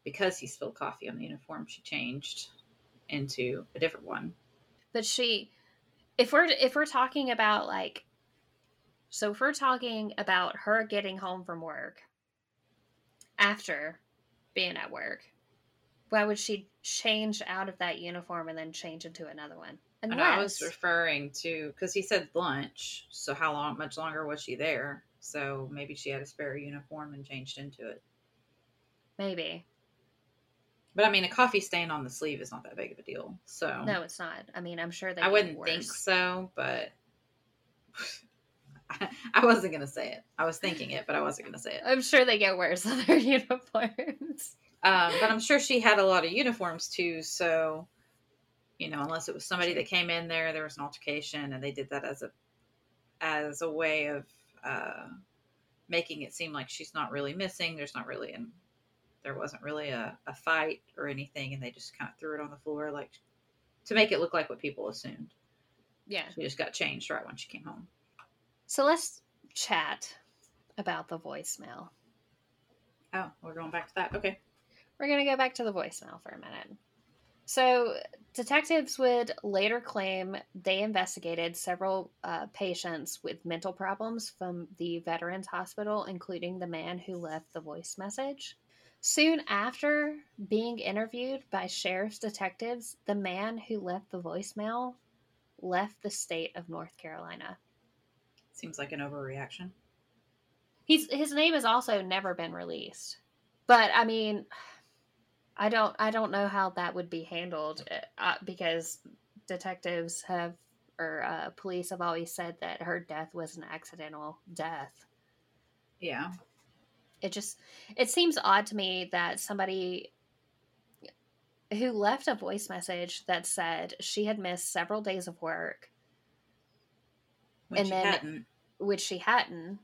Speaker 2: because he spilled coffee on the uniform, she changed into a different one.
Speaker 1: But she, if we're if we're talking about like, so if we're talking about her getting home from work after being at work, why would she change out of that uniform and then change into another one?
Speaker 2: And I was referring to because he said lunch. So how long? Much longer was she there? So maybe she had a spare uniform and changed into it.
Speaker 1: maybe
Speaker 2: But I mean, a coffee stain on the sleeve is not that big of a deal. So
Speaker 1: no, it's not. I mean, I'm sure they.
Speaker 2: I wouldn't think so, but I wasn't gonna say it. I was thinking it, but I wasn't gonna say it.
Speaker 1: I'm sure they get worse on their uniforms.
Speaker 2: Um, but I'm sure she had a lot of uniforms too. So, you know, unless it was somebody that came in there, there was an altercation, and they did that as a as a way of uh, making it seem like she's not really missing. There's not really an there wasn't really a, a fight or anything, and they just kind of threw it on the floor, like to make it look like what people assumed.
Speaker 1: Yeah.
Speaker 2: She just got changed right when she came home.
Speaker 1: So let's chat about the voicemail.
Speaker 2: Oh, we're going back to that. Okay.
Speaker 1: We're going to go back to the voicemail for a minute. So, detectives would later claim they investigated several uh, patients with mental problems from the Veterans Hospital, including the man who left the voice message. Soon after being interviewed by sheriff's detectives, the man who left the voicemail left the state of North Carolina.
Speaker 2: Seems like an overreaction.
Speaker 1: He's his name has also never been released. But I mean, I don't I don't know how that would be handled uh, because detectives have or uh, police have always said that her death was an accidental death.
Speaker 2: Yeah.
Speaker 1: It just it seems odd to me that somebody who left a voice message that said she had missed several days of work And then-
Speaker 2: hadn't.
Speaker 1: which she hadn't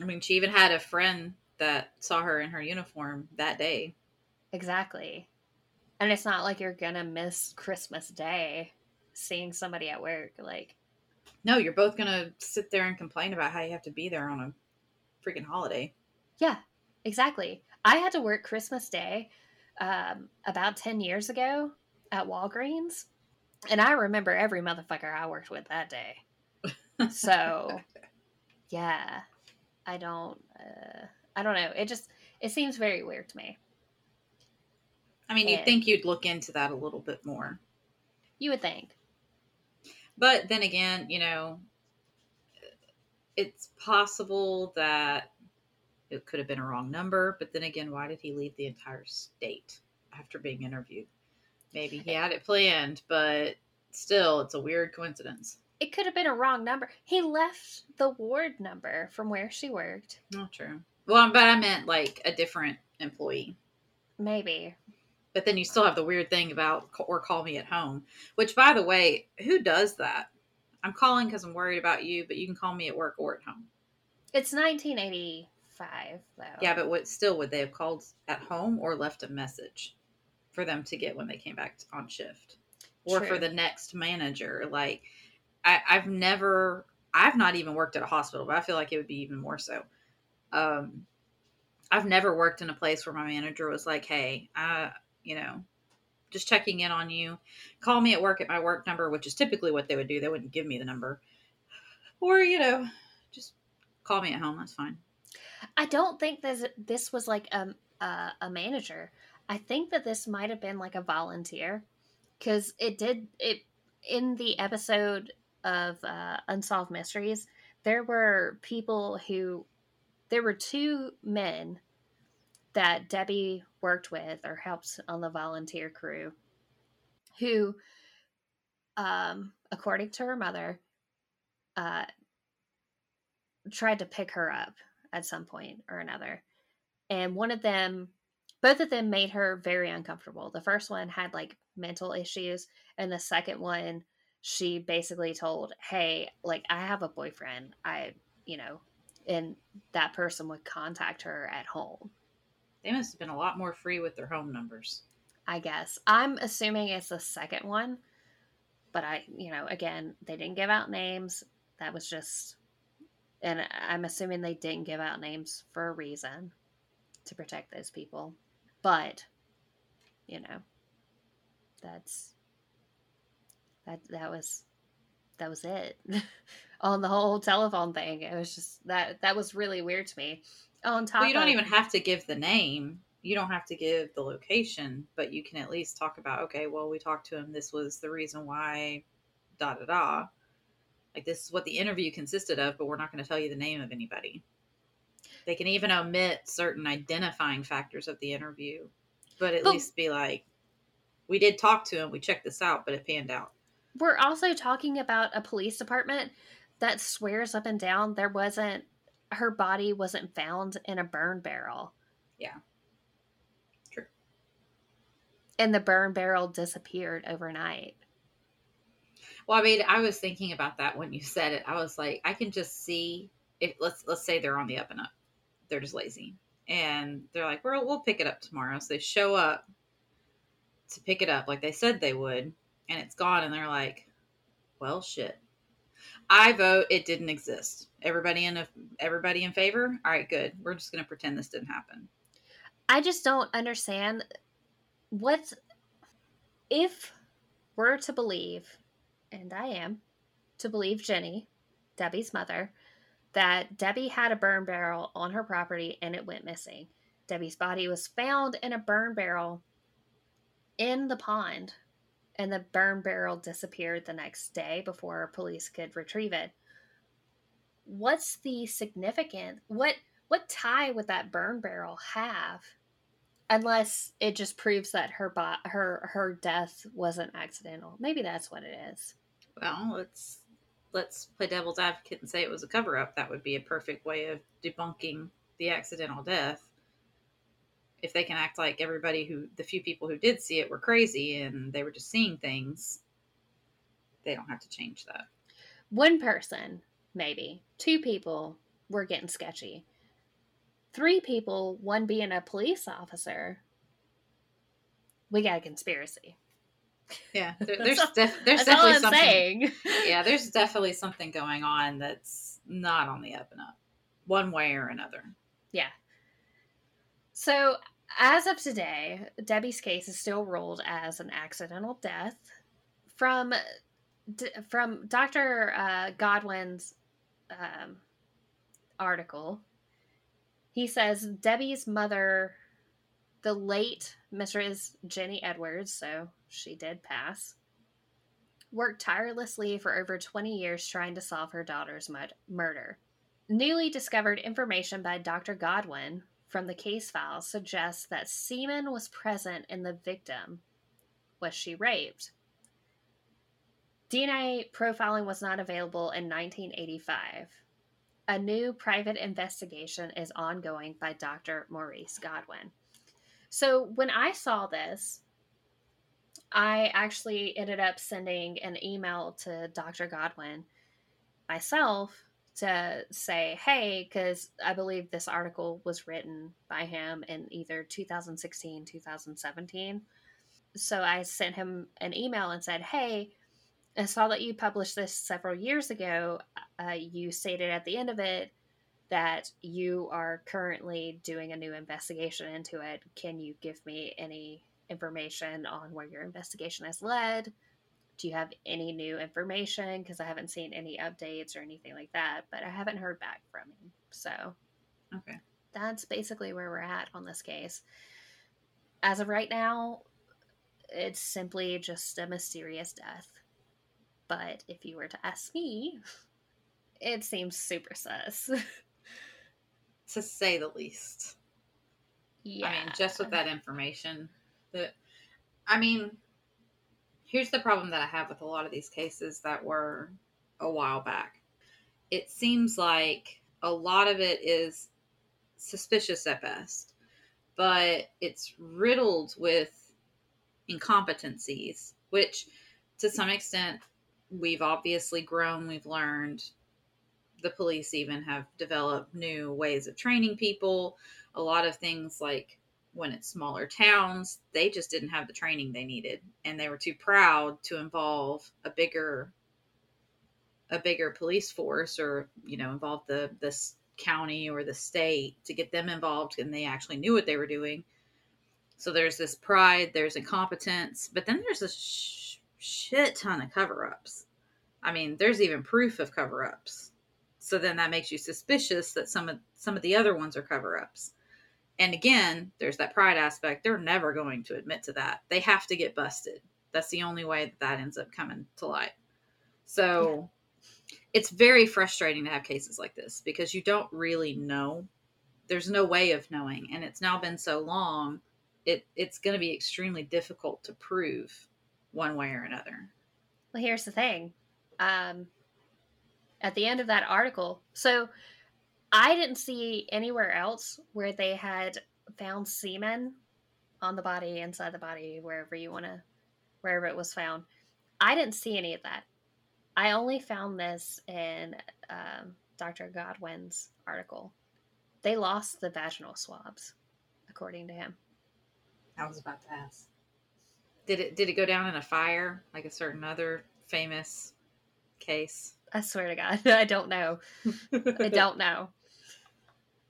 Speaker 2: I mean, she even had a friend that saw her in her uniform that day.
Speaker 1: Exactly and it's not like you're gonna miss christmas day seeing somebody at work like
Speaker 2: No, you're both gonna sit there and complain about how you have to be there on a freaking holiday.
Speaker 1: Yeah, exactly. I had to work Christmas Day um, about 10 years ago at Walgreens, and I remember every motherfucker I worked with that day. So, yeah, I don't, uh, I don't know. It just, it seems very weird to me.
Speaker 2: I mean, you'd think you'd look into that a little bit more.
Speaker 1: You would think.
Speaker 2: But then again, you know, it's possible that it could have been a wrong number. But then again, why did he leave the entire state after being interviewed? Maybe he had it planned, but still, it's a weird coincidence.
Speaker 1: It could have been a wrong number. He left the ward number from where she worked.
Speaker 2: Not true. Well, but I meant like a different employee.
Speaker 1: Maybe.
Speaker 2: But then you still have the weird thing about or call me at home, which by the way, who does that? I'm calling because I'm worried about you, but you can call me at work or at home.
Speaker 1: It's 1985, though.
Speaker 2: Yeah, but what still would they have called at home or left a message for them to get when they came back on shift, or for the next manager? Like, I, I've never, I've not even worked at a hospital, but I feel like it would be even more so. Um, I've never worked in a place where my manager was like, "Hey, I, you know, just checking in on you. Call me at work at my work number," which is typically what they would do. They wouldn't give me the number, or you know, just call me at home. That's fine.
Speaker 1: I don't think this this was like a a, a manager. I think that this might have been like a volunteer because it did it in the episode of uh, Unsolved Mysteries. There were people who there were two men that Debbie worked with or helped on the volunteer crew who, um, according to her mother, uh, tried to pick her up at some point or another. And one of them, both of them made her very uncomfortable. The first one had like mental issues, and the second one, she basically told, Hey, like, I have a boyfriend. I, you know, and that person would contact her at home.
Speaker 2: They must have been a lot more free with their home numbers.
Speaker 1: I guess. I'm assuming it's the second one, but I, you know, again, they didn't give out names. That was just, and I'm assuming they didn't give out names for a reason to protect those people. But, you know, that's, that, that was, that was it on the whole telephone thing. It was just that, that was really weird to me. On top
Speaker 2: Well, you don't even have to give the name. You don't have to give the location, but you can at least talk about, okay, well, we talked to him. This was the reason why, da da da. Like, this is what the interview consisted of, but we're not going to tell you the name of anybody. They can even omit certain identifying factors of the interview, but at
Speaker 1: But-
Speaker 2: least be like, we did talk to him. We checked this out, but it panned out.
Speaker 1: We're also talking about a police department that swears up and down there wasn't her body wasn't found in a burn barrel.
Speaker 2: Yeah. True.
Speaker 1: And the burn barrel disappeared overnight.
Speaker 2: Well, I mean, I was thinking about that when you said it. I was like, I can just see if let's let's say they're on the up and up, they're just lazy, and they're like, "Well, we'll pick it up tomorrow." So they show up to pick it up like they said they would, and it's gone, and they're like, "Well, shit." I vote it didn't exist. Everybody in a, everybody in favor. All right, good. We're just gonna pretend this didn't happen.
Speaker 1: I just don't understand what if we're to believe, and I am to believe Jenny, Debbie's mother, that Debbie had a burn barrel on her property and it went missing. Debbie's body was found in a burn barrel in the pond, and the burn barrel disappeared the next day before police could retrieve it. What's the significance? What what tie would that burn barrel have? Unless it just proves that her bo- her her death wasn't accidental. Maybe that's what it is.
Speaker 2: Well, let's let's play devil's advocate and say it was a cover up. That would be a perfect way of debunking the accidental death. If they can act like everybody who the few people who did see it were crazy and they were just seeing things, they don't have to change that.
Speaker 1: One person, maybe. Two people were getting sketchy. Three people, one being a police officer. We got a conspiracy.
Speaker 2: Yeah, there, there's
Speaker 1: all-
Speaker 2: def- there's definitely something.
Speaker 1: saying.
Speaker 2: Yeah, there's definitely something going on that's not on the up and up, one way or another.
Speaker 1: Yeah. So, as of today, Debbie's case is still ruled as an accidental death. From from Dr. Uh, Godwin's um, article, he says Debbie's mother, the late Mrs. Jenny Edwards, so she did pass, worked tirelessly for over 20 years trying to solve her daughter's mud- murder. Newly discovered information by Dr. Godwin from the case files suggests that semen was present in the victim was she raped. DNA profiling was not available in 1985. A new private investigation is ongoing by Dr. Maurice Godwin. So when I saw this, I actually ended up sending an email to Dr. Godwin myself to say, hey, because I believe this article was written by him in either 2016, 2017. So I sent him an email and said, hey, I saw that you published this several years ago. Uh, you stated at the end of it that you are currently doing a new investigation into it. Can you give me any information on where your investigation has led? Do you have any new information? Because I haven't seen any updates or anything like that, but I haven't heard back from him. So
Speaker 2: Okay.
Speaker 1: that's basically where we're at on this case. As of right now, it's simply just a mysterious death. But if you were to ask me, it seems super sus.
Speaker 2: To say the least.
Speaker 1: yeah.
Speaker 2: I mean, just with that information, that I mean, here's the problem that I have with a lot of these cases that were a while back. It seems like a lot of it is suspicious at best, but it's riddled with incompetencies, which to some extent we've obviously grown, we've learned. The police even have developed new ways of training people. A lot of things like when it's smaller towns, they just didn't have the training they needed and they were too proud to involve a bigger a bigger police force or you know involve the this county or the state to get them involved and they actually knew what they were doing so there's this pride there's incompetence but then there's a sh- shit ton of cover-ups i mean there's even proof of cover-ups so then that makes you suspicious that some of some of the other ones are cover-ups and again, there's that pride aspect. They're never going to admit to that. They have to get busted. That's the only way that that ends up coming to light. So it's very frustrating to have cases like this because you don't really know. There's no way of knowing. And it's now been so long, it, it's going to be extremely difficult to prove one way or another.
Speaker 1: Well, here's the thing. Um, at the end of that article, so I didn't see anywhere else where they had found semen on the body, inside the body, wherever you want to, wherever it was found. I didn't see any of that. I only found this in um, Dr. Godwin's article. They lost the vaginal swabs, according to him.
Speaker 2: I was about to ask. Did it did it go down in a fire like a certain other famous case?
Speaker 1: I swear to God, I don't know. I don't know.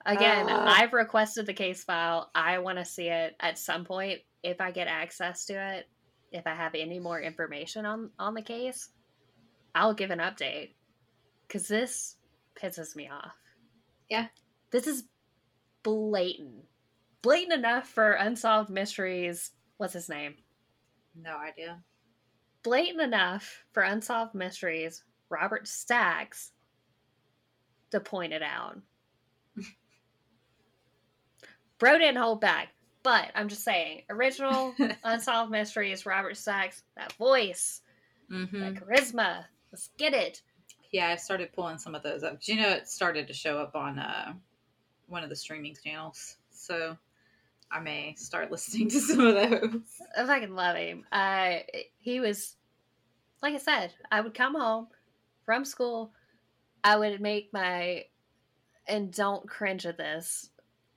Speaker 1: Again,
Speaker 2: Ah.
Speaker 1: I've requested the case file. I want to see it at some point if I get access to it. If I have any more information on on the case, I'll give an update cuz this pisses me off.
Speaker 2: Yeah.
Speaker 1: This is blatant. Blatant enough for unsolved mysteries. What's his name?
Speaker 2: No idea.
Speaker 1: Blatant enough for unsolved mysteries. Robert Stacks to point it out. Bro didn't hold back, but I'm just saying, original Unsolved Mysteries, Robert Stacks, that voice,
Speaker 2: hmm
Speaker 1: that charisma. Let's get it.
Speaker 2: Yeah, I started pulling some of those up. You know, it started to show up on uh, one of the streaming channels, so I may start listening to some of those.
Speaker 1: I fucking love him. Uh, he was, like I said, I would come home from school. I would make my, and don't cringe at this,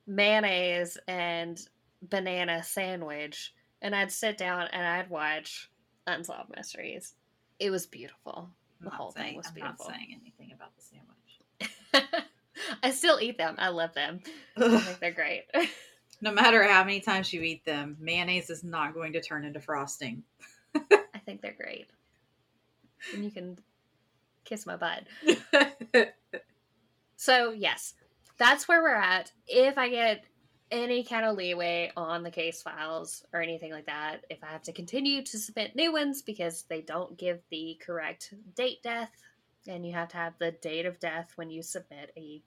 Speaker 1: mayonnaise and banana sandwich, and I'd sit down and I'd watch Unsolved Mysteries. It was beautiful.
Speaker 2: I'm
Speaker 1: The whole thing was
Speaker 2: I'm
Speaker 1: beautiful.
Speaker 2: not saying anything about the sandwich.
Speaker 1: I still eat them. I love them. I think they're great.
Speaker 2: No matter how many times you eat them, mayonnaise is not going to turn into frosting.
Speaker 1: I think they're great. And you can kiss my butt. So, yes, that's where we're at. If I get any kind of leeway on the case files or anything like that, if I have to continue to submit new ones because they don't give the correct date death, and you have to have the date of death when you submit a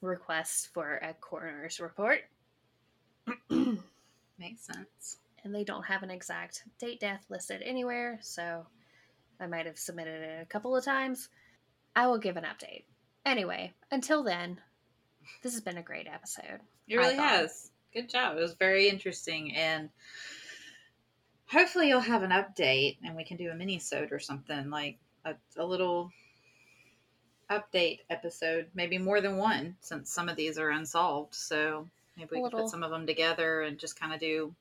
Speaker 1: request for a coroner's report.
Speaker 2: Makes sense.
Speaker 1: and they don't have an exact date death listed anywhere, so I might have submitted it a couple of times. I will give an update. Anyway, until then, this has been a great episode.
Speaker 2: It really has. Good job. It was very interesting and hopefully you'll have an update and we can do a mini sode or something like a, a little update episode, maybe more than one since some of these are unsolved. So maybe we can put some of them together and just kind of do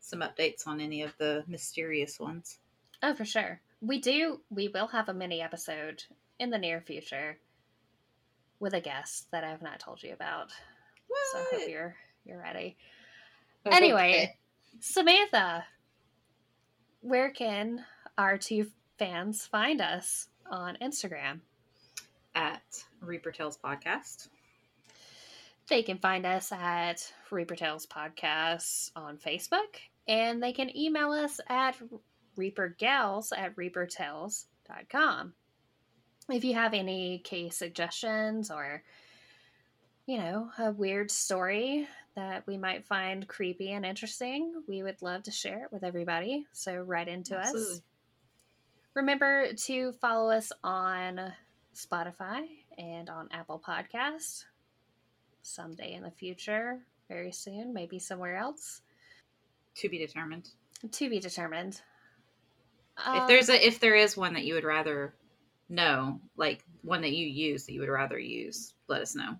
Speaker 2: some updates on any of the mysterious ones.
Speaker 1: Oh, for sure. We do, we will have a mini episode in the near future with a guest that I have not told you about. So I hope you're, you're ready. Anyway,
Speaker 2: Okay.
Speaker 1: Samantha, where can our two fans find us on Instagram?
Speaker 2: At Reaper Tales Podcast.
Speaker 1: They can find us at Reaper Tales Podcasts on Facebook, and they can email us at reapergals at reapertales.com. If you have any case suggestions or, you know, a weird story that we might find creepy and interesting, we would love to share it with everybody. So write into us. Remember to follow us on Spotify and on Apple Podcasts someday in the future, very soon, maybe somewhere else.
Speaker 2: To be determined.
Speaker 1: To be determined.
Speaker 2: if
Speaker 1: Um,
Speaker 2: there's a if there is one that you would rather know, like one that you use that you would rather use, let us know.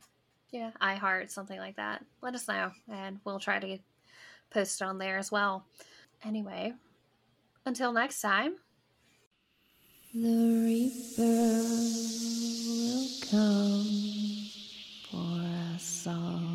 Speaker 1: yeah, iHeart, something like that, let us know and we'll try to post it on there as well. Anyway, until next time.
Speaker 3: The reaper will come for us all.